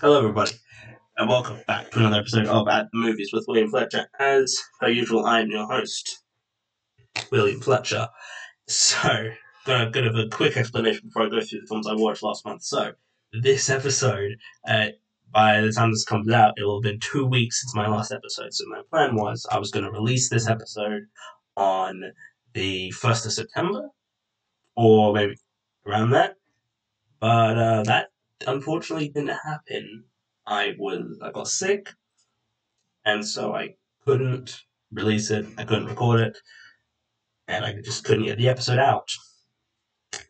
Hello, everybody, and welcome back to another episode of At the Movies with William Fletcher. As per usual, I am your host, William Fletcher. So, gonna give a quick explanation before I go through the films I watched last month. So, this episode, uh, by the time this comes out, it will have been two weeks since my last episode. So, my plan was I was going to release this episode on the 1st of September, or maybe around that. But uh, that unfortunately didn't happen. I was I got sick, and so I couldn't release it. I couldn't record it, and I just couldn't get the episode out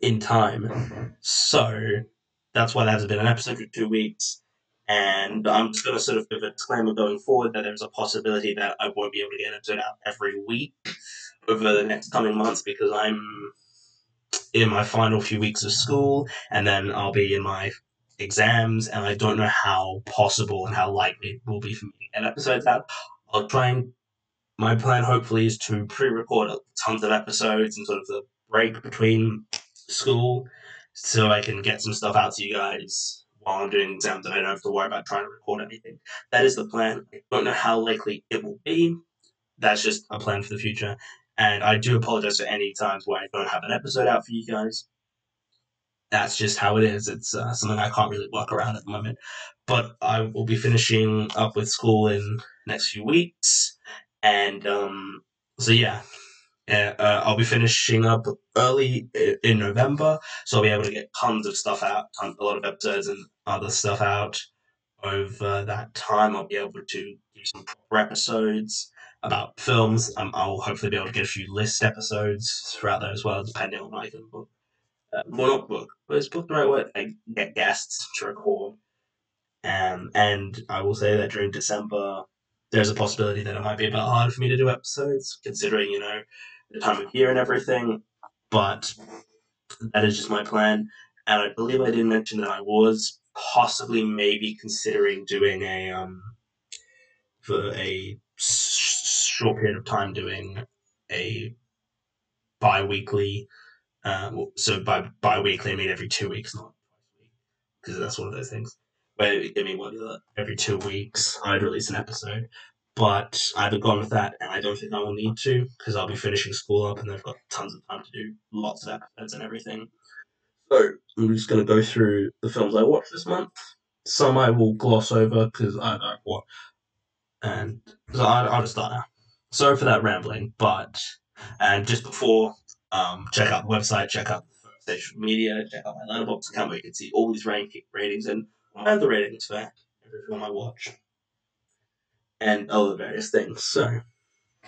in time. So that's why there hasn't been an episode for two weeks. And I'm just going to sort of give a disclaimer going forward that there's a possibility that I won't be able to get an episode out every week over the next coming months because I'm in my final few weeks of school, and then I'll be in my exams, and I don't know how possible and how likely it will be for me to get episodes out. I'll try and my plan hopefully is to pre-record tons of episodes and sort of the break between school, so I can get some stuff out to you guys while I'm doing exams, and I don't have to worry about trying to record anything. That is the plan. I don't know how likely it will be. That's just a plan for the future. And I do apologize for any times where I don't have an episode out for you guys. That's just how it is. It's uh, something I can't really work around at the moment. But I will be finishing up with school in next few weeks. And um, so, yeah, uh, uh, I'll be finishing up early in November, so I'll be able to get tons of stuff out, tons, a lot of episodes and other stuff out over that time. I'll be able to do some proper episodes about films. Um, I'll hopefully be able to get a few list episodes throughout there as well, depending on what I can book. Uh, well, not book, but it's book the right word. I get guests to record. Um, and I will say that during December, there's a possibility that it might be a bit hard for me to do episodes, considering, you know, the time of year and everything. But that is just my plan. And I believe I did mention that I was possibly maybe considering doing a um for a short period of time doing a bi-weekly um, so by bi-weekly I mean every two weeks not because that's one of those things. Where I mean what every two weeks I'd release an episode. But I haven't gone with that and I don't think I will need to because I'll be finishing school up and I've got tons of time to do lots of episodes and everything. So I'm just going to go through the films I watched this month. Some I will gloss over because I don't what and so I'll, I'll just start now. Sorry for that rambling, but and just before, um, check out the website, check out the social media, check out my Letterboxd account where you can see all these ranking ratings and the ratings for every film I watch, and all the various things. So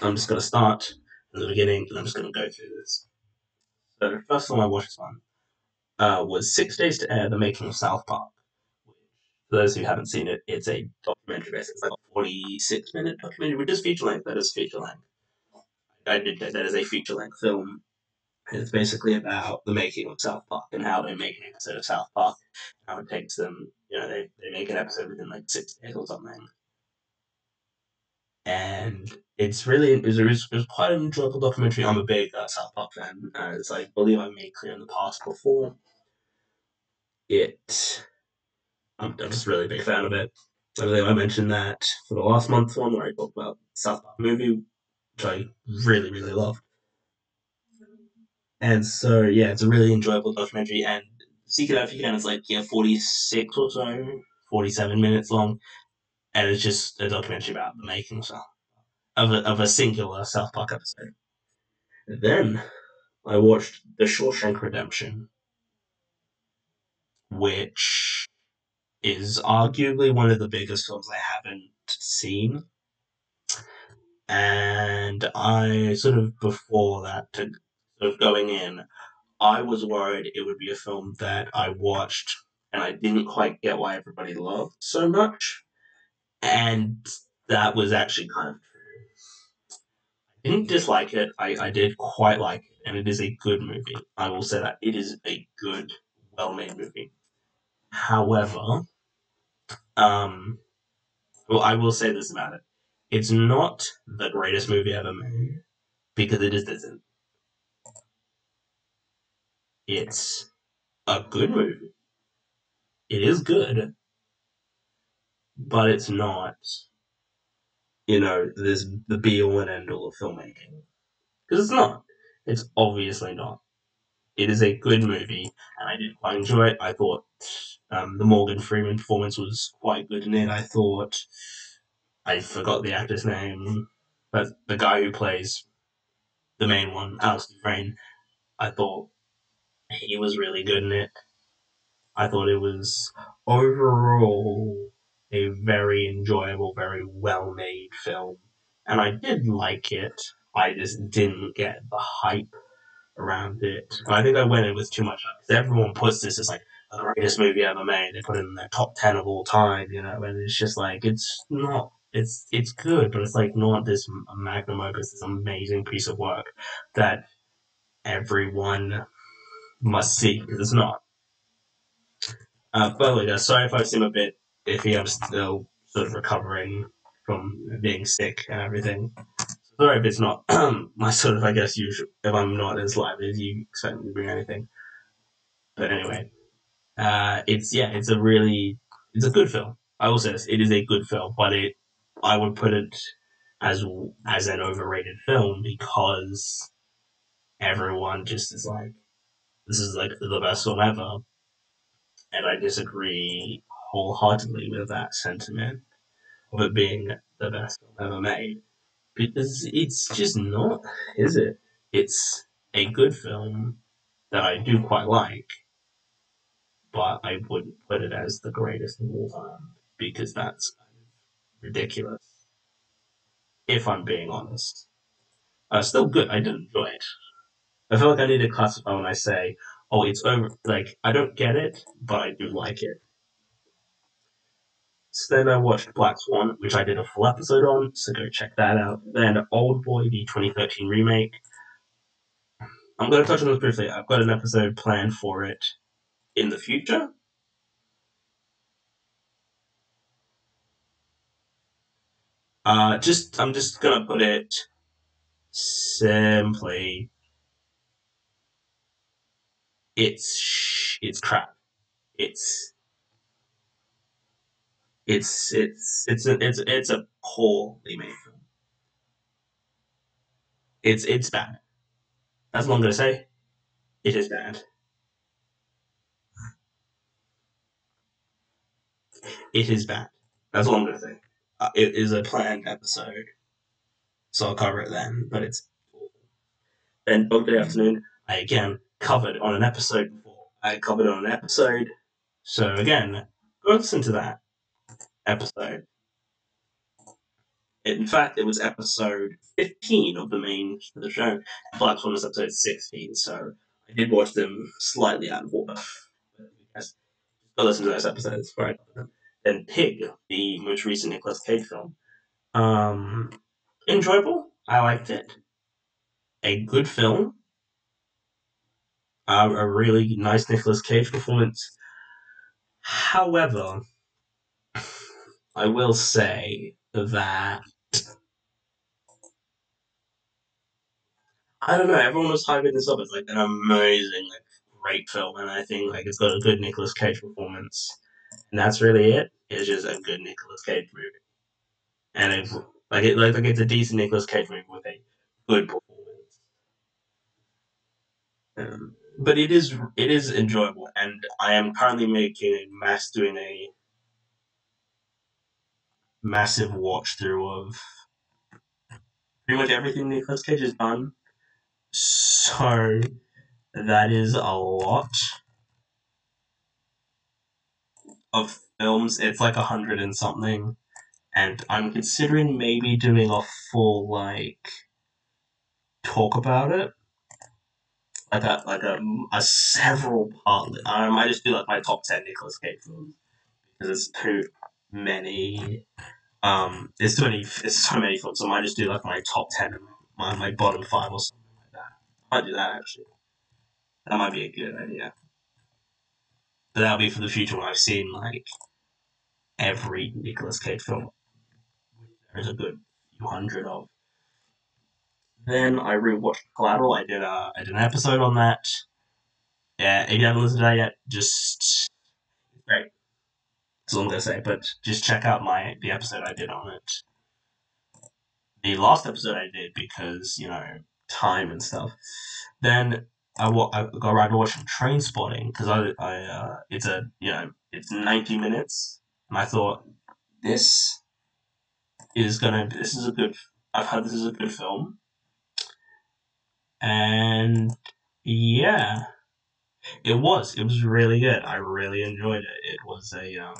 I'm just gonna start in the beginning, and I'm just gonna go through this. So the first film I watched this one uh, was Six Days to Air: The Making of South Park. For those who haven't seen it, it's a documentary. It's like a 46 minute documentary, which is feature length. That is feature length. I did that. That is a feature length film. It's basically about the making of South Park and how they make an episode of South Park. How it takes them, you know, they, they make an episode within like six days or something. And it's really, it was, it was, it was quite an enjoyable documentary. I'm a big uh, South Park fan, as I believe I made clear in the past before. It I'm, I'm just really big fan of it. I believe I mentioned that for the last month one where I talked about South Park movie, which I really, really love. And so, yeah, it's a really enjoyable documentary. And seek it out if you can. It's like, yeah, 46 or so, 47 minutes long. And it's just a documentary about the making of, of, a, of a singular South Park episode. Then I watched The Shawshank Redemption, which is arguably one of the biggest films I haven't seen. And I sort of before that, to, sort of going in, I was worried it would be a film that I watched and I didn't quite get why everybody loved so much. And that was actually kind of true. I didn't dislike it. I, I did quite like it, and it is a good movie. I will say that it is a good, well made movie. However, um, well, I will say this about it: it's not the greatest movie ever made because it just isn't. It's a good movie. It is good, but it's not. You know, there's the be all and end all of filmmaking because it's not. It's obviously not. It is a good movie, and I did quite enjoy it. I thought um, the Morgan Freeman performance was quite good in it. I thought I forgot the actor's name, but the guy who plays the main one, Alex Dufresne, I thought he was really good in it. I thought it was overall a very enjoyable, very well made film. And I did like it. I just didn't get the hype around it. I think I went in with too much hype. Everyone puts this as like the greatest movie ever made. They put it in their top ten of all time, you know, and it's just like it's not. It's it's good, but it's like not this magnum opus, this amazing piece of work that everyone must see because it's not. Uh, the way, sorry if I seem a bit iffy. I'm still sort of recovering from being sick and everything. Sorry if it's not my sort of, I guess, usual. If I'm not as live as you expect me to bring anything. But anyway, uh, it's yeah, it's a really, it's a good film. I will say this: it is a good film, but it, I would put it as as an overrated film because everyone just is like, this is like the best film ever, and I disagree wholeheartedly with that sentiment of it being the best film ever made because it's just not, is it? It's a good film that I do quite like, but I wouldn't put it as the greatest of all time because that's ridiculous. If I'm being honest, uh, still good. I did enjoy it. I feel like I need to classify when I say, "Oh, it's over." Like I don't get it, but I do like it. So then I watched Black Swan, which I did a full episode on, so go check that out. Then Old Boy, the 2013 remake. I'm going to touch on this briefly. I've got an episode planned for it in the future. Uh, just I'm just gonna put it simply. It's it's crap. It's it's it's it's a it's it's a poorly made film. It's it's bad. That's what I'm gonna say. It is bad. It is bad. That's all I'm gonna say. Uh, it is a planned episode, so I'll cover it then. But it's then Dog Day Afternoon. I again covered on an episode before. I covered on an episode, so again, go listen to that episode. In fact, it was episode 15 of the main of the show. Black Swan was episode 16, so I did watch them slightly out of order. Go listen to those episodes I. Then Pig, the most recent Nicolas Cage film. Um, enjoyable. I liked it. A good film. Uh, a really nice Nicolas Cage performance. However, I will say that I don't know. Everyone was hyping this up as like an amazing, like great film, and I think like it's got a good Nicolas Cage performance, and that's really it. It's just a good Nicolas Cage movie, and it like it like, like it's a decent Nicolas Cage movie with a good performance. Um, but it is it is enjoyable, and I am currently making a mass doing a massive watch through of pretty much everything Nicolas Cage has done. So that is a lot of films. It's like a hundred and something. And I'm considering maybe doing a full like talk about it. Like a like a, a several part. I might just do like my top ten Nicolas Cage films because it's too many um, there's so many, there's so many films. So I might just do like my top ten, my my bottom five or something like that. I might do that actually. That might be a good idea. But that'll be for the future when I've seen like every Nicolas Cage film. There's a good few hundred of. Then I rewatched Collateral. I did a I did an episode on that. Yeah, if you haven't listened to that yet, just great. That's all I'm gonna say. But just check out my the episode I did on it. The last episode I did because you know time and stuff. Then I, wa- I got around to watching Trainspotting because I, I uh, it's a you know it's ninety minutes, and I thought this is gonna this is a good I've heard this is a good film, and yeah, it was it was really good. I really enjoyed it. It was a um.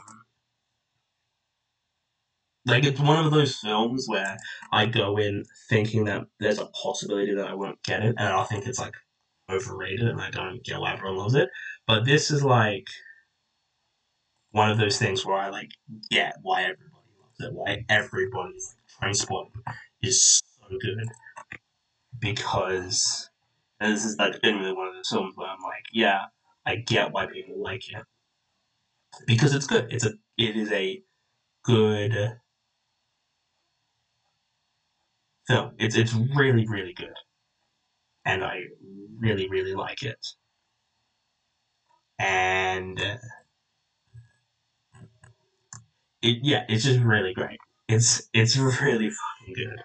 Like it's one of those films where I go in thinking that there's a possibility that I won't get it, and I think it's like overrated and I don't get why everyone loves it. But this is like one of those things where I like get why everybody loves it, why everybody's like, transport is so good. Because this is like genuinely one of those films where I'm like, yeah, I get why people like it. Because it's good. It's a it is a good film. It's it's really, really good. And I really, really like it. And it yeah, it's just really great. It's it's really fucking good.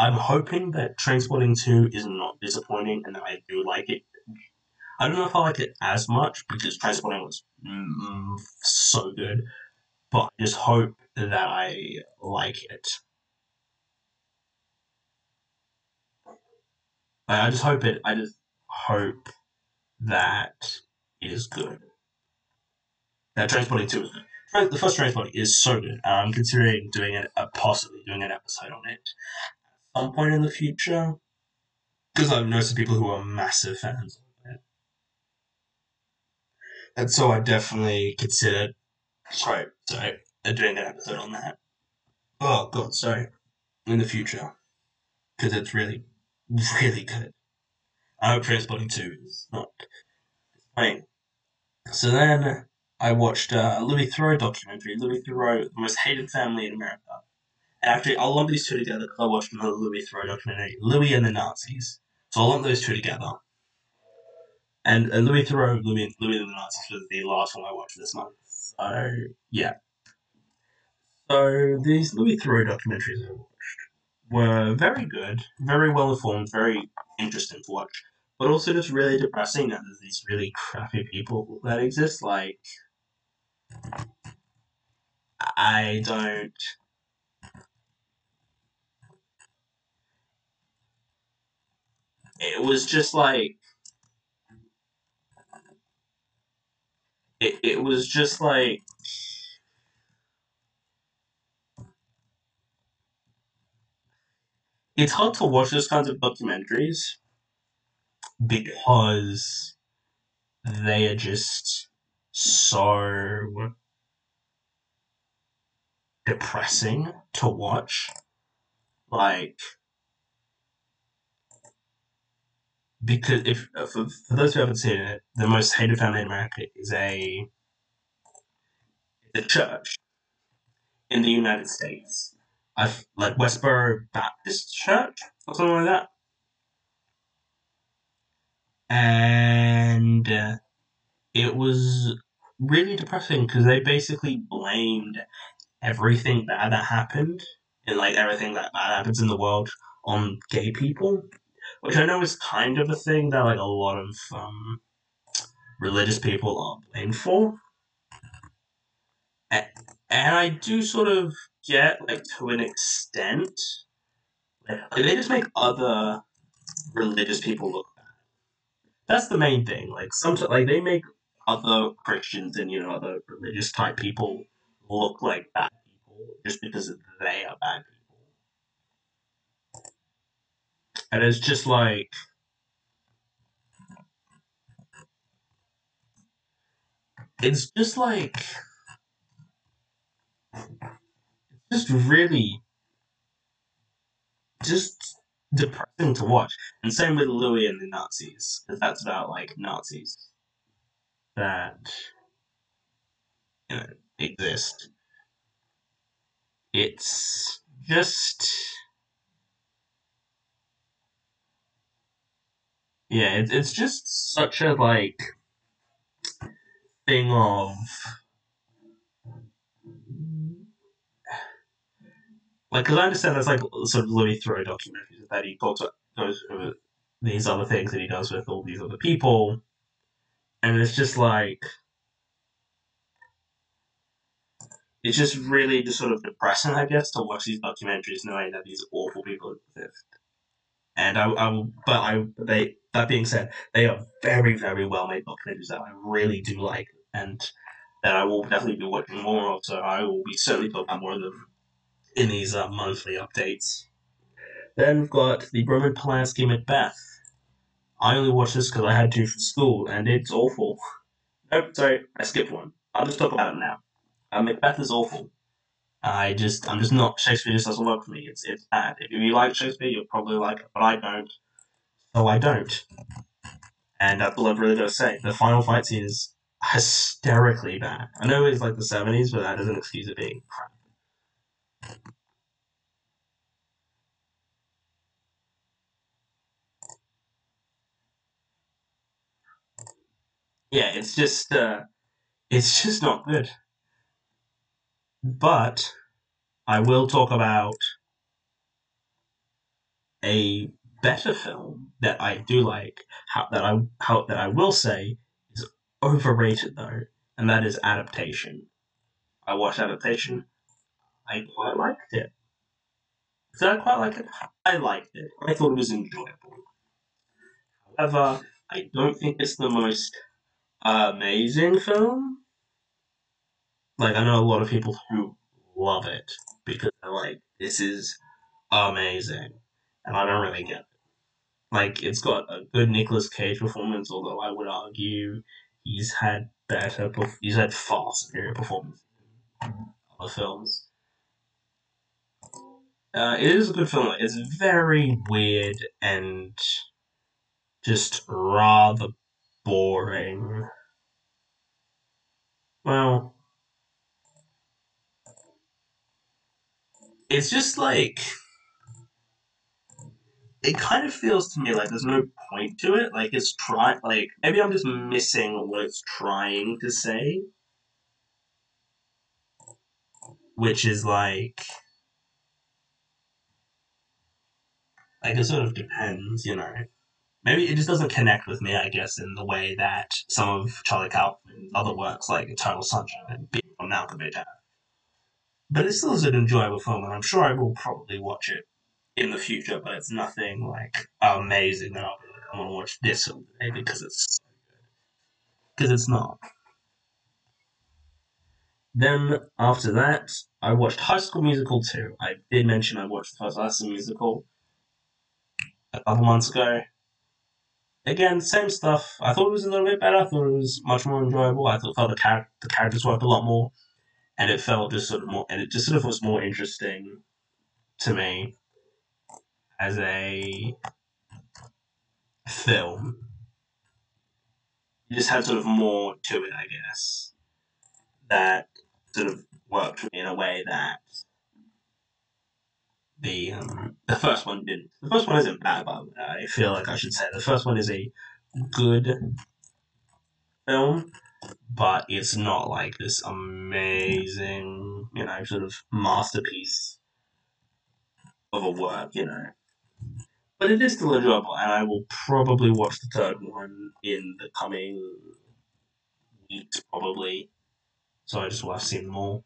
I'm hoping that Trainspotting 2 is not disappointing and that I do like it. I don't know if I like it as much because Trainspotting was mm, so good, but I just hope that I like it. I just hope it. I just hope that it is good. That Trainspotting 2 is good. The first Trainspotting is so good. I'm considering doing it, uh, possibly doing an episode on it some point in the future. Because I've noticed people who are massive fans of it. And so I definitely considered, sorry, sorry, doing an episode on that. Oh, God, sorry. In the future. Because it's really, really good. I hope Trainspotting 2 is not disappointing. So then I watched uh, a Louis Theroux documentary, Louis Theroux, The Most Hated Family in America. And actually, I'll lump these two together because I watched another Louis Theroux documentary, Louis and the Nazis. So I'll lump those two together. And Louis Theroux, Louis, Louis and the Nazis was the last one I watched this month. So, yeah. So these Louis Theroux documentaries I watched were very good, very well informed, very interesting to watch, but also just really depressing that there's these really crappy people that exist. Like, I don't. It was just like. It, it was just like. It's hard to watch those kinds of documentaries because they are just so depressing to watch. Like, because if for, for those who haven't seen it, the most hated family in America is a a church in the United States, I like Westboro Baptist Church or something like that, and uh, it was really depressing because they basically blamed everything bad that happened and like everything that bad happens in the world on gay people, which I know is kind of a thing that like a lot of um, religious people are blamed for. A- And I do sort of get like to an extent, like, they just make other religious people look bad. That's the main thing. Like sometimes, like they make other Christians and you know other religious type people look like bad people just because they are bad people. And it's just like it's just like it's just really just depressing to watch. And same with Louis and the Nazis, because that's about like Nazis that you know, exist. It's just yeah, it's it's just such a like thing of like because I understand that's like sort of Louis Theroux documentaries that he talks about over these other things that he does with all these other people, and it's just like it's just really just sort of depressing, I guess, to watch these documentaries knowing that these awful people exist. And I, I but I, they, that being said, they are very, very well made documentaries that I really do like, and that I will definitely be watching more of. So I will be certainly talking about more of them in these uh, monthly updates. Then we've got the Roman Polanski Macbeth. I only watched this because I had to for school, and it's awful. Nope, sorry, I skipped one. I'll just talk about it now. Uh, Macbeth is awful. I just, I'm just not. Shakespeare just doesn't work for me. It's, it's bad. If you like Shakespeare, you'll probably like it, but I don't. So I don't. And all I've really to say. The final fight scene is hysterically bad. I know it's like the 70s, but that doesn't excuse it being crap. Yeah, it's just, uh, it's just not good. But I will talk about a better film that I do like, how, that I how that I will say is overrated though, and that is Adaptation. I watched Adaptation. I quite liked it. Did I quite like it? I liked it. I thought it was enjoyable. However, I don't think it's the most amazing film. Like I know a lot of people who love it because they're like, this is amazing. And I don't really get. Like it's got a good Nicolas Cage performance, although I would argue he's had better he's had far superior performances in other films. Uh, it is a good film. It's very weird and just rather boring. Well, it's just like it kind of feels to me like there's no point to it. Like it's try like maybe I'm just missing what it's trying to say, which is like like it sort of depends, you know. Maybe it just doesn't connect with me, I guess, in the way that some of Charlie Kaufman's other works, like Eternal Sunshine and Being John Malkovich, have. But it still is an enjoyable film, and I'm sure I will probably watch it in the future. But it's nothing like amazing that I'll be like, I'm gonna watch this today because it's. Because it's not. Then after that, I watched High School Musical 2. I did mention I watched the first High School Musical a couple months ago. Again, same stuff. I thought it was a little bit better. I thought it was much more enjoyable. I thought, felt the, char- the characters worked a lot more, and it felt just sort of more, and it just sort of was more interesting to me as a film. It just had sort of more to it, I guess, that sort of worked for me in a way that the um, the first one didn't. The first one isn't bad, but I feel like I should say the first one is a good film, but it's not like this amazing, you know, sort of masterpiece of a work, you know. But it is still enjoyable, and I will probably watch the third one in the coming weeks, probably. So I just will have seen more.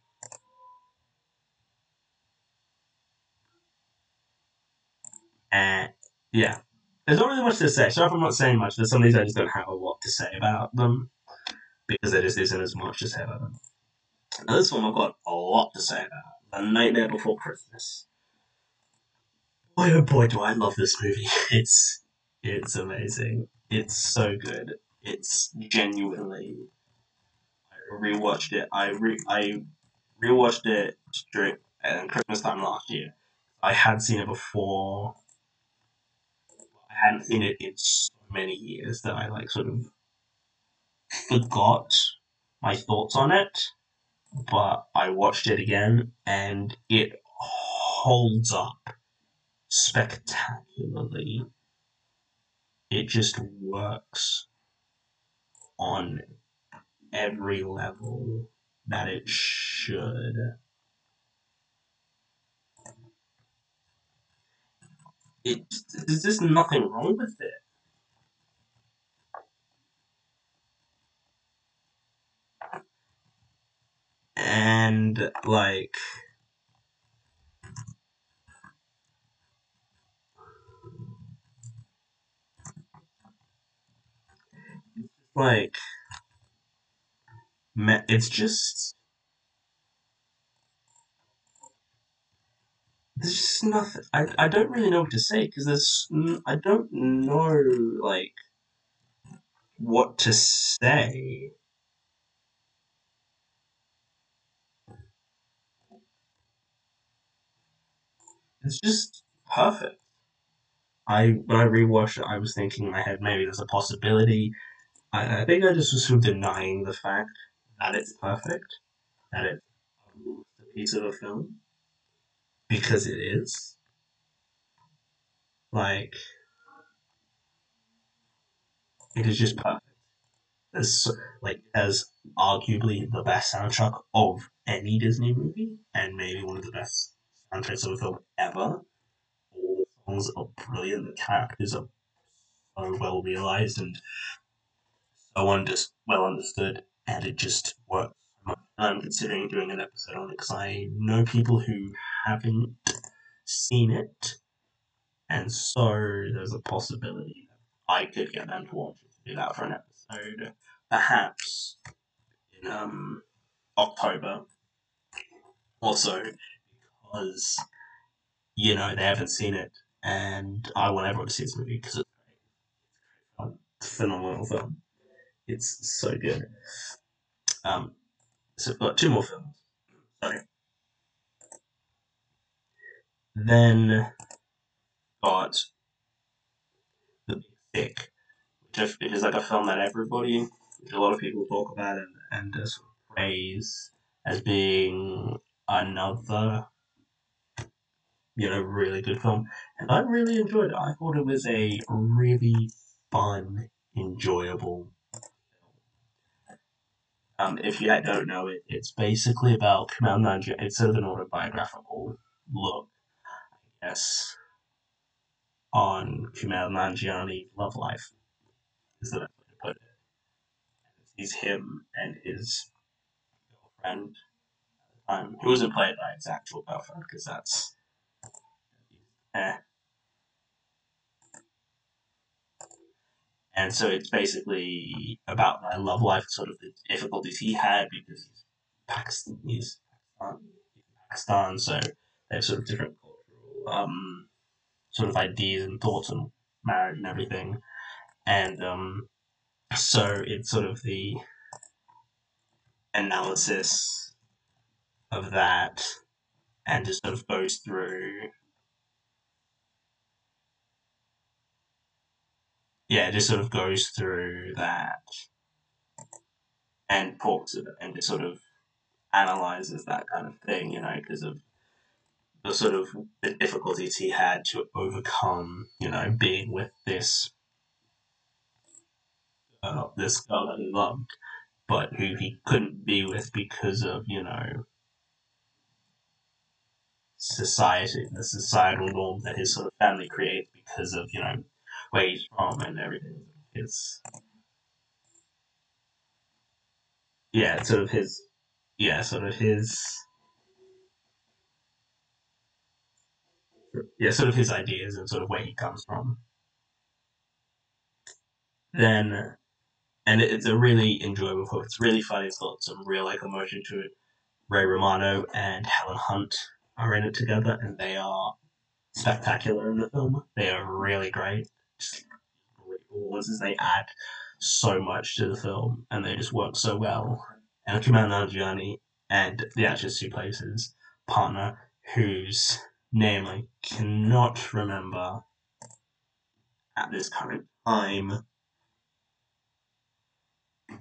And yeah, there's not really much to say. Sorry if I'm not saying much. There's some of these I just don't have a lot to say about them because there just isn't as much to say about them. This one I've got a lot to say about. The Nightmare Before Christmas. Boy oh boy do I love this movie. It's it's amazing. It's so good. It's genuinely I rewatched it. I re I rewatched it during uh, Christmas time last year. I had seen it before I hadn't seen it in so many years that I like sort of forgot my thoughts on it. But I watched it again and it holds up spectacularly. It just works on every level that it should. it there's just nothing wrong with it. And like like it's just there's just nothing. I, I don't really know what to say because there's I don't know like what to say. It's just perfect. I when I rewatched it, I was thinking in my head maybe there's a possibility. I, I think I just was sort of denying the fact that it's perfect, that it's a piece of a film because it is. Like, it is just perfect. It's like as arguably the best soundtrack of any Disney movie, and maybe one of the best soundtracks of a film ever. All the songs are brilliant. The characters are so well realized and so under- well understood, and it just works. I'm considering doing an episode on it because I know people who haven't seen it, and so there's a possibility I could get them to watch it to do that for an episode, perhaps in um October. Also, because you know they haven't seen it, and I want everyone to see this movie because it's a phenomenal film. It's so good. Um, so we've got two more films. Sorry. Then got The Big Sick, which is like a film that everybody, a lot of people talk about and, and uh, sort of praise as being another, you know, really good film. And I really enjoyed it. I thought it was a really fun, enjoyable um, if you don't know it, it's basically about Kumail Nanjiani. It's sort of an autobiographical look, I guess, on Kumail Nanjiani's love life. Is the best way to put it. He's him and his girlfriend time, who wasn't played by his actual girlfriend, because that's eh. And so it's basically about my love life, sort of the difficulties he had because he's Pakistan, he's Pakistan, so they have sort of different cultural um, sort of ideas and thoughts on marriage and everything. And um, so it's sort of the analysis of that and just sort of goes through yeah, just sort of goes through that and talks of it and just sort of analyzes that kind of thing, you know, because of the sort of the difficulties he had to overcome, you know, being with this uh, this girl that he loved, but who he couldn't be with because of, you know, society, the societal norm that his sort of family creates because of, you know, he's from and everything. It's yeah, sort of his yeah, sort of his yeah, sort of his ideas and sort of where he comes from. Then, and it's a really enjoyable film. It's really funny. It's got some real like emotion to it. Ray Romano and Helen Hunt are in it together, and they are spectacular in the film. They are really great performances they add so much to the film, and they just work so well. And Kumail Nanjiani and the actress who plays his partner, whose name I cannot remember at this current time.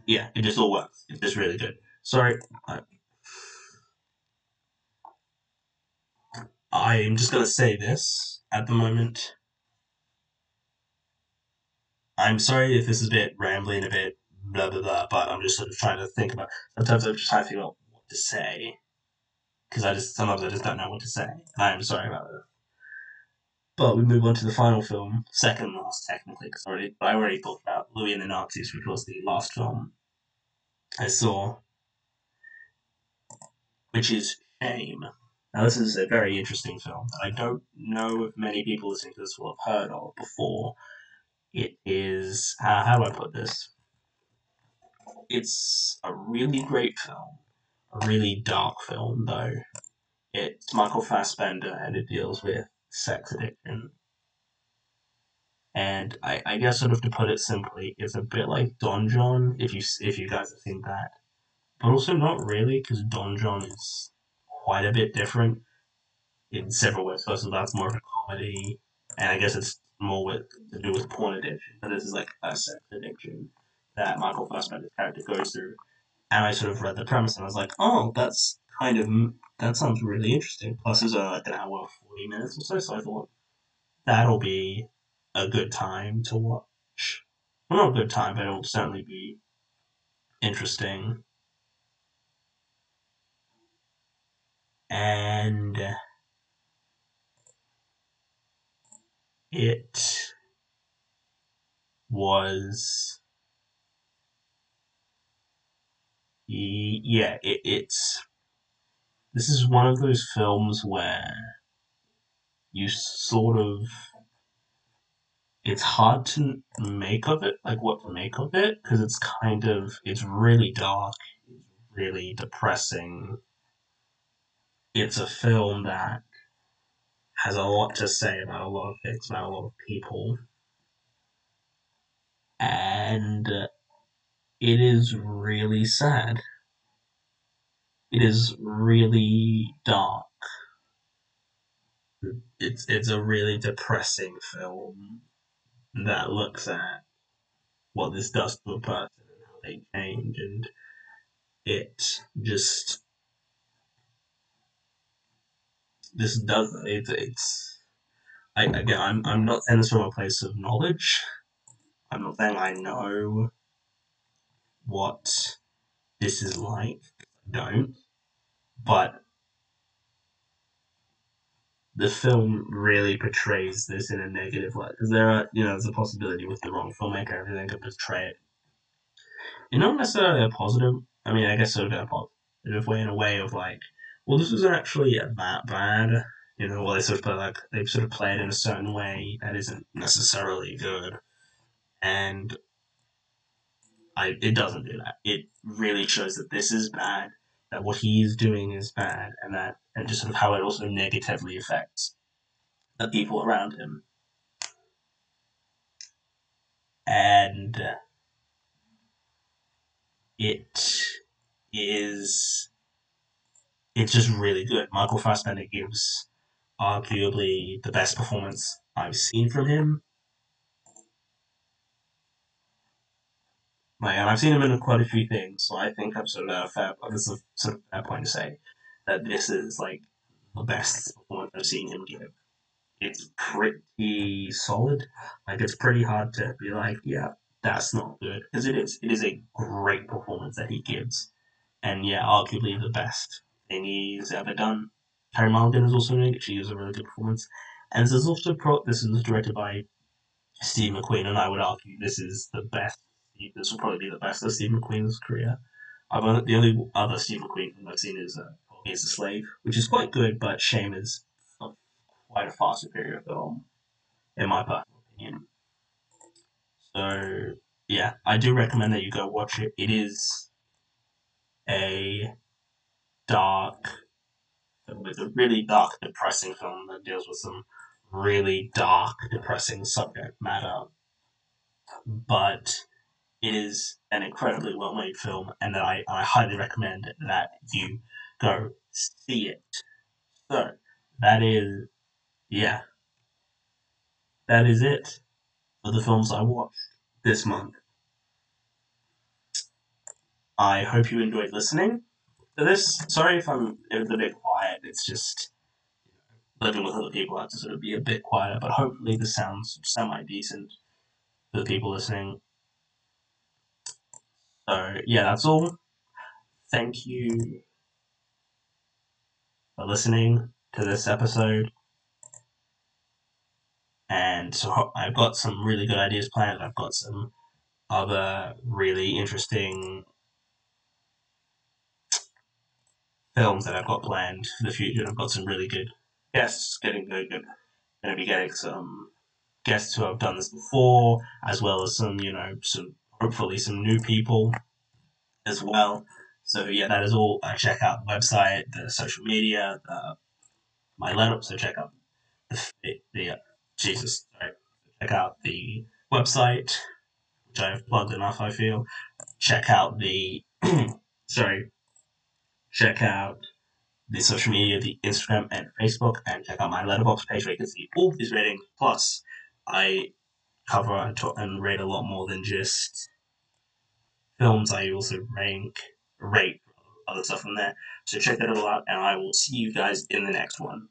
Yeah, it just all works. It's just really good. Sorry, I, I'm just gonna say this at the moment. I'm sorry if this is a bit rambling, a bit blah blah blah, but I'm just sort of trying to think about. Sometimes I'm just trying to figure out what to say because I just sometimes I just don't know what to say. I'm sorry about that. But we move on to the final film, second last technically, because already I already talked about Louis and the Nazis, which was the last film I saw, which is Shame. Now this is a very interesting film that I don't know if many people listening to this will have heard of before. It is uh, how do I put this? It's a really great film, a really dark film though. It's Michael Fassbender and it deals with sex addiction. And I, I guess sort of to put it simply, it's a bit like Don Jon if you if you guys have seen that, but also not really because Don Jon is quite a bit different in several ways. First of all, that's more of a comedy, and I guess it's more with to do with porn addiction. But this is like a sex addiction that Michael Fassbender's character goes through. And I sort of read the premise and I was like, oh, that's kind of that sounds really interesting. Plus, it's uh, like an hour forty minutes or so, so I thought that'll be a good time to watch. Well, not a good time, but it'll certainly be interesting. And it was yeah it, it's this is one of those films where you sort of it's hard to make of it like what to make of it because it's kind of it's really dark it's really depressing. It's a film that has a lot to say about a lot of things about a lot of people and it is really sad it is really dark. It's it's a really depressing film that looks at what this does to a person and how they change, and it just this does it. It's I again, I'm I'm not saying this from a place of knowledge. I'm not saying I know what this is like. I don't but the film really portrays this in a negative light because there are you know there's a possibility with the wrong filmmaker everything could portray it in not necessarily a positive I mean I guess sort of in a positive way in a way of like well this isn't actually that bad you know well they sort of play like they sort of play it in a certain way that isn't necessarily good and I it doesn't do that it really shows that this is bad that what he's doing is bad and that and just sort of how it also negatively affects the people around him. And it is it's just really good. Michael Fassbender gives arguably the best performance I've seen from him Like, and I've seen him in quite a few things, so I think I'm sort of a fair. This is a sort of fair point to say that this is like the best performance I've seen him give. It's pretty solid. Like, it's pretty hard to be like, yeah, that's not good because it is. It is a great performance that he gives, and yeah, arguably the best thing he's ever done. Carey Mulligan is also in it. She gives a really good performance, and this is also pro. This is directed by Steve McQueen, and I would argue this is the best this will probably be the best of Steve McQueen's career. I've only, the only other Steve McQueen film I've seen is uh, a Slave, which is quite good, but Shame is a, quite a far superior film, in my personal opinion. So, yeah, I do recommend that you go watch it. It is a dark, it's a really dark, depressing film that deals with some really dark, depressing subject matter. But it is an incredibly well made film, and that I, I highly recommend that you go see it. So, that is, yeah, that is it for the films I watched this month. I hope you enjoyed listening this. Sorry if I'm a bit quiet. It's just living with other people. I have to sort of be a bit quieter, but hopefully the sounds semi decent for the people listening. So yeah, that's all. Thank you for listening to this episode. and so I've got some really good ideas planned. I've got some other really interesting films that I've got planned for the future. I've got some really good guests getting good. Going to be getting some guests who have done this before, as well as some, you know, some hopefully some new people as well. So yeah, that is all. I check out the website, the social media, the, my letter. So check out the, the uh, Jesus. Sorry. Check out the website, which I've plugged enough. I feel. Check out the sorry. Check out the social media, the Instagram and Facebook, and check out my Letterboxd page where you can see all these ratings. Plus, I cover and, talk, and rate a lot more than just films. I also rank, rate other stuff from there. So check that all out, and I will see you guys in the next one.